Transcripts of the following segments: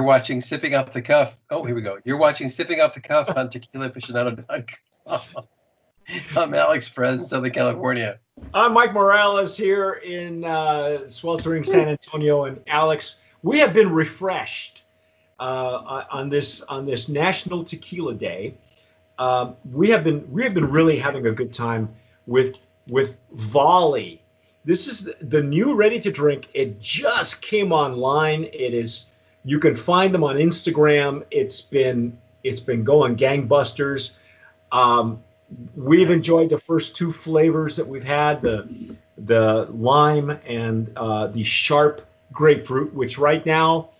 watching Sipping Off the Cuff. Oh, here we go. You're watching Sipping Off the Cuff on tequilaaficionado.com. I'm Alex Perez, Southern California. I'm Mike Morales here in uh, sweltering San Antonio, and Alex, we have been refreshed uh, on this on this National Tequila Day. Um, we have been we have been really having a good time with with Volley. This is the new ready to drink. It just came online. It is you can find them on Instagram. It's been it's been going gangbusters. Um, we've enjoyed the first two flavors that we've had the the lime and uh, the sharp grapefruit, which right now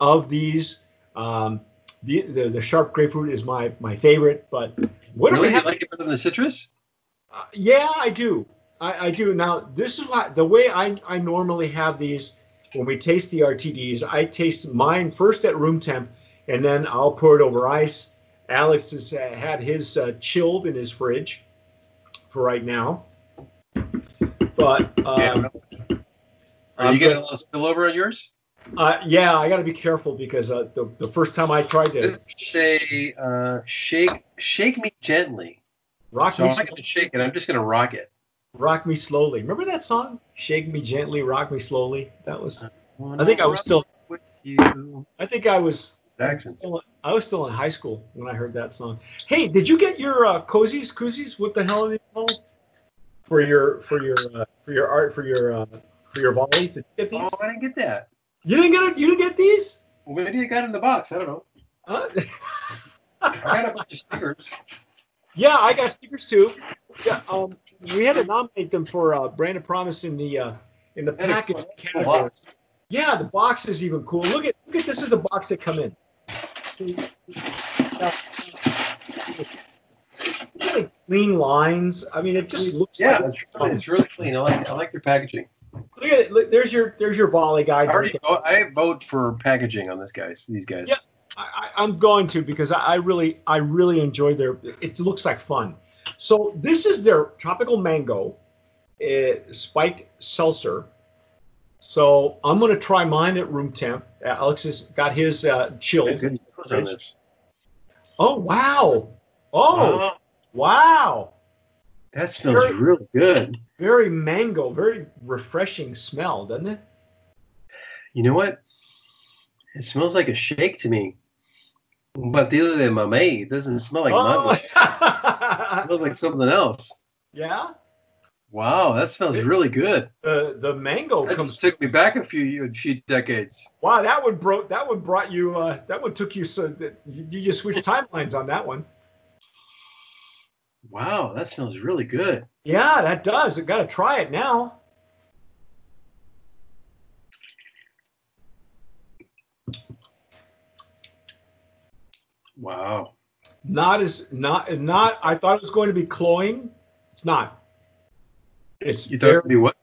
of these um, the, the, the sharp grapefruit is my my favorite. But what really, do we like it better than the citrus? Uh, yeah, I do. I, I do. Now this is what the way I I normally have these when we taste the RTDs. I taste mine first at room temp, and then I'll pour it over ice. Alex has uh, had his uh, chilled in his fridge for right now. But um, yeah. are you getting a little spillover on yours? Uh, yeah, I got to be careful because uh, the the first time I tried to say uh, shake shake me gently. Rock so me. I'm not going to shake it. I'm just going to rock it. Rock me slowly. Remember that song? Shake me gently, rock me slowly. That was. I think I was still. With you. I think I was. Jackson. Still, I was still in high school when I heard that song. Hey, did you get your uh, cozies, koozies? What the hell are they called? For your for your uh, for your art for your uh, for your volleys? Did you get these? Oh, I didn't get that. You didn't get it. You didn't get these? Well, maybe you got it in the box. I don't know. Huh? I got a bunch of stickers. Yeah, I got stickers too. Yeah, um, we had to nominate them for uh, Brand of Promise in the uh, in the package categories. Yeah, the box is even cool. Look at look at this is the box that come in. Really clean lines. I mean, it just looks. Yeah, like it's, it's really clean. I like I like their packaging. Look at it. Look, there's your there's your volley guy. I, already, I vote for packaging on this guys. These guys. Yeah, I, am going to because I, I, really I really enjoy their. It looks like fun. So this is their tropical mango, uh, spiked seltzer. So I'm going to try mine at room temp. Alex has got his uh, chilled. Oh wow! Oh uh, wow! That smells very, really good. Very mango, very refreshing smell, doesn't it? You know what? It smells like a shake to me. But the other than mamey, it doesn't smell like oh. it smells like something else. Yeah. Wow, that smells it, really good. The the mango that comes took me back a few a few decades. Wow, that one broke. That one brought you. Uh, that one took you so that you just switched timelines on that one. Wow, that smells really good. Yeah, that does. I got to try it now. Wow. Not as not not. I thought it was going to be cloying. It's not. It's you thought it would be what?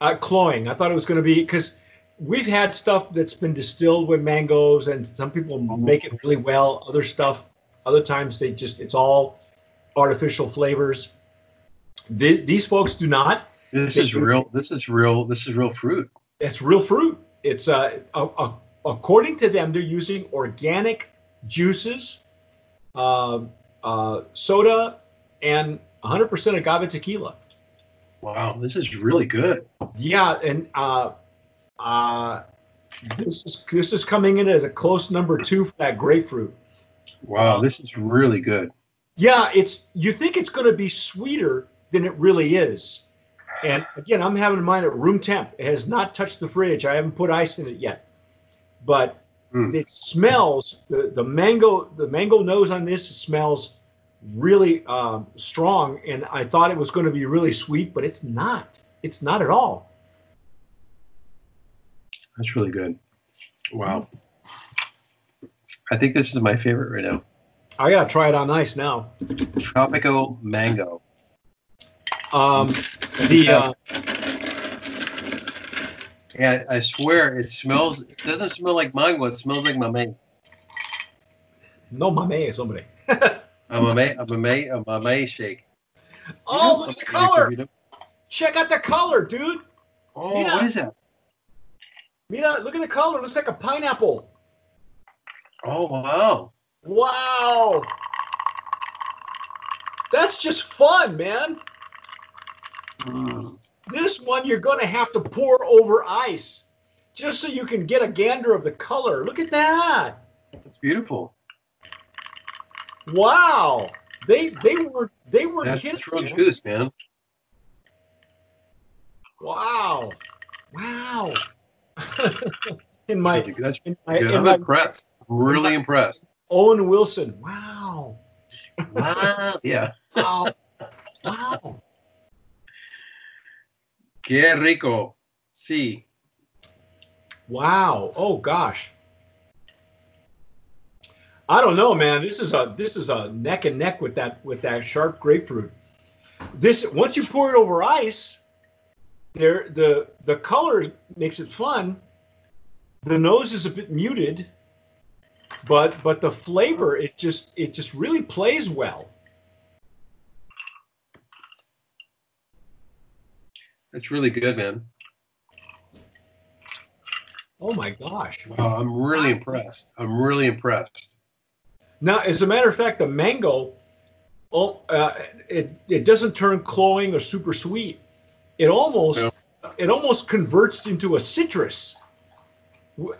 Uh, cloying. I thought it was going to be because we've had stuff that's been distilled with mangoes, and some people make it really well. Other stuff, other times they just it's all artificial flavors. These, these folks do not. This they is real. This is real. This is real fruit. It's real fruit. It's uh, a, a, according to them, they're using organic juices, uh, uh, soda, and 100% agave tequila. Wow, this is really good. Yeah, and uh, uh, this is this is coming in as a close number two for that grapefruit. Wow, this is really good. Yeah, it's you think it's going to be sweeter than it really is. And again, I'm having mine at room temp. It has not touched the fridge. I haven't put ice in it yet. But mm. it smells the, the mango the mango nose on this smells really um, strong. And i thought it was going to be really sweet but it's not. It's not at all. That's really good. Wow. I think this is my favorite right now. I gotta try it on ice now. Tropical mango. Um the uh, yeah, I swear it smells. It doesn't smell like mango. It smells like mamey. No somebody. I'm a mamey, a mamey, a mamey shake. Oh, look at the color! Check out the color, dude. Oh, Mira. what is that? Mira, look at the color. It looks like a pineapple. Oh wow! Wow. That's just fun, man. Mm. This one you're going to have to pour over ice just so you can get a gander of the color. Look at that. It's beautiful. Wow. They they were they were That's kidding. real man. juice, man. Wow. Wow. in my That's in my, in I'm my impressed. I'm really impressed. Owen Wilson. Wow. Wow. Yeah. Wow. wow. Qué rico. Sí. Wow. Oh gosh. I don't know, man. This is a this is a neck and neck with that with that sharp grapefruit. This once you pour it over ice, there the the color makes it fun. The nose is a bit muted, but but the flavor it just it just really plays well. It's really good, man. Oh my gosh. Wow, I'm really impressed. I'm really impressed. Now, as a matter of fact, the mango, oh, uh, it it doesn't turn cloying or super sweet. It almost No. it almost converts into a citrus.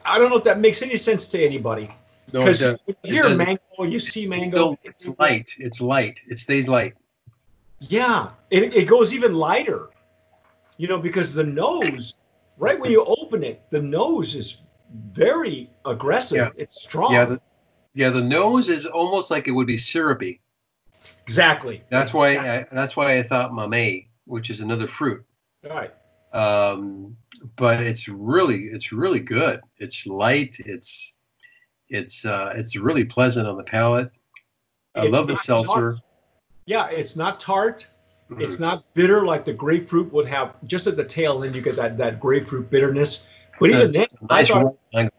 I don't know if that makes any sense to anybody. No, it Because does. you hear doesn't. mango, you see It's, mango. still, it's light. It's light. It stays light. Yeah, it, it goes even lighter. You know, because the nose, right when you open it, the nose is very aggressive. Yeah. It's strong. Yeah. The, yeah. The nose is almost like it would be syrupy. exactly. That's why. I, that's why I thought mamey, which is another fruit. All right. Um, but it's really, it's really good. It's light. It's, it's, uh, it's really pleasant on the palate. I It's love the seltzer. Yeah, it's not tart. Mhm. It's not bitter like the grapefruit would have. Just at the tail end, you get that that grapefruit bitterness. But It's a- even then, nice I thought,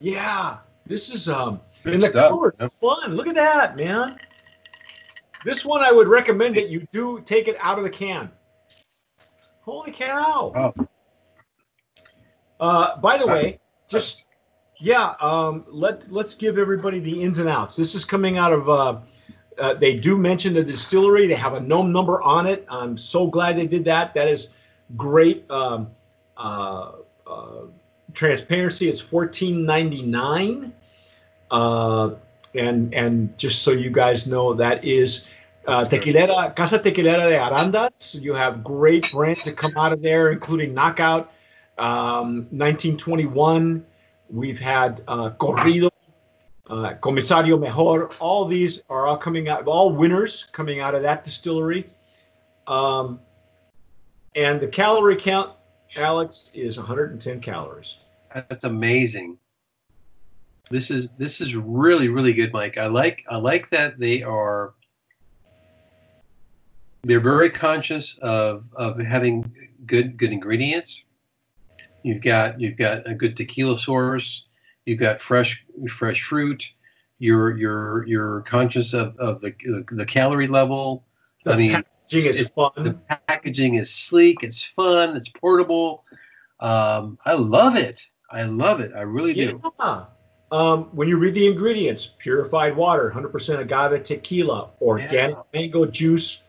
yeah, this is um, Good and the stuff. color is fun. Look at that, man. This one I would recommend that you do take it out of the can. Holy cow! Oh. Uh, by the way, just yeah, um, let let's give everybody the ins and outs. This is coming out of. Uh, uh, they do mention the distillery. They have a NOM number on it. I'm so glad they did that. That is great um, uh, uh, transparency. It's 14.99, uh, and and just so you guys know, that is uh, Tequilera Casa Tequilera de Arandas. You have great brands that come out of there, including Knockout, um, 1921. We've had uh, Corrido, uh, Comisario Mejor. All these are all coming out, all winners coming out of that distillery. Um, and the calorie count, Alex, is 110 calories. That's amazing. This is this is really really good, Mike. I like I like that they are they're very conscious of of having good good ingredients. You've got you've got a good tequila source. You've got fresh fresh fruit. You're you're you're conscious of, of the, the the calorie level. I mean, Packaging is it- fun. the packaging is sleek. It's fun. It's portable. Um, I love it. I love it. I really do. Yeah. Um, when you read the ingredients, purified water, 100% agave tequila, organic mango juice,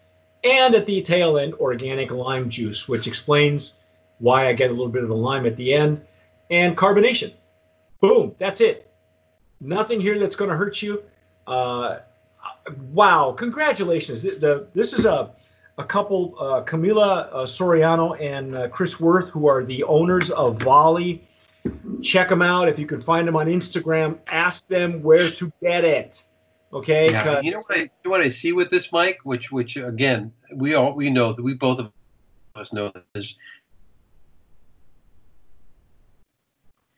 and at the tail end, organic lime juice, which explains why I get a little bit of the lime at the end, and carbonation. Boom, that's it. Nothing here that's going to hurt you. Uh, wow, congratulations. The, the, this is a, a couple, uh, Camila uh, Soriano and uh, Chris Worth, who are the owners of Volley check them out if you can find them on instagram ask them where to get it okay Yeah, you know what I you know what I see with this, Mike, which which again we all we know that we both of us know that this.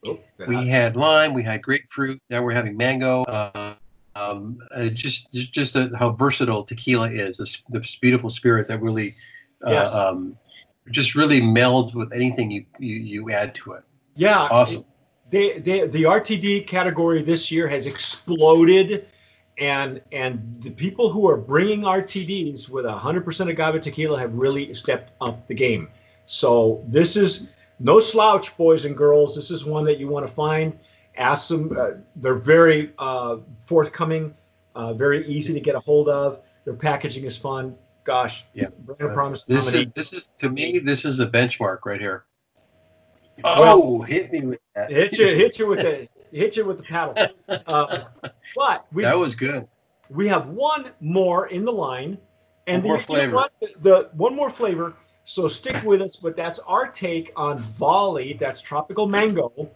Oh, We had lime, we had grapefruit, now we're having mango. Uh, um, uh, just just, just uh how versatile tequila is. This, this beautiful spirit that really, uh, Yes. um, just really melds with anything you, you you add to it. yeah Awesome. they, they, the rtd category this year has exploded and and the people who are bringing rtds with 100% agave tequila have really stepped up the game so this is no slouch boys and girls this is one that you want to find ask them. Uh, they're very uh, forthcoming, uh, very easy to get a hold of. Their packaging is fun. Gosh, Yeah. Brand Promise This is this is to me this is a benchmark right here. Oh, hit me with that. hit you, hit you with the hit you with the paddle. Uh, but we That was good. we have one more in the line, and One more the, you know flavor. what? The, the one more flavor. So stick with us. But that's our take on volley. That's tropical mango.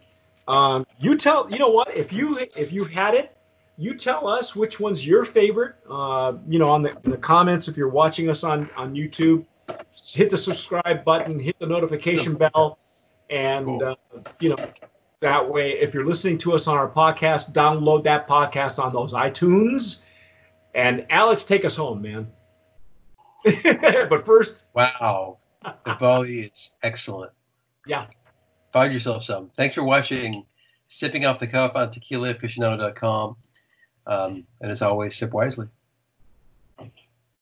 Um, you tell. You know what? If you if you had it, you tell us which one's your favorite. Uh, you know, on the, in the comments if you're watching us on on YouTube, hit the subscribe button, hit the notification bell, and Cool. uh, you know that way if you're listening to us on our podcast, download that podcast on those iTunes. And Alex, take us home, man. but first, Wow. The volley is excellent. Yeah. Find yourself some. Thanks for watching Sipping Off the Cuff on tequilaaficionado.com. Um, and as always, sip wisely.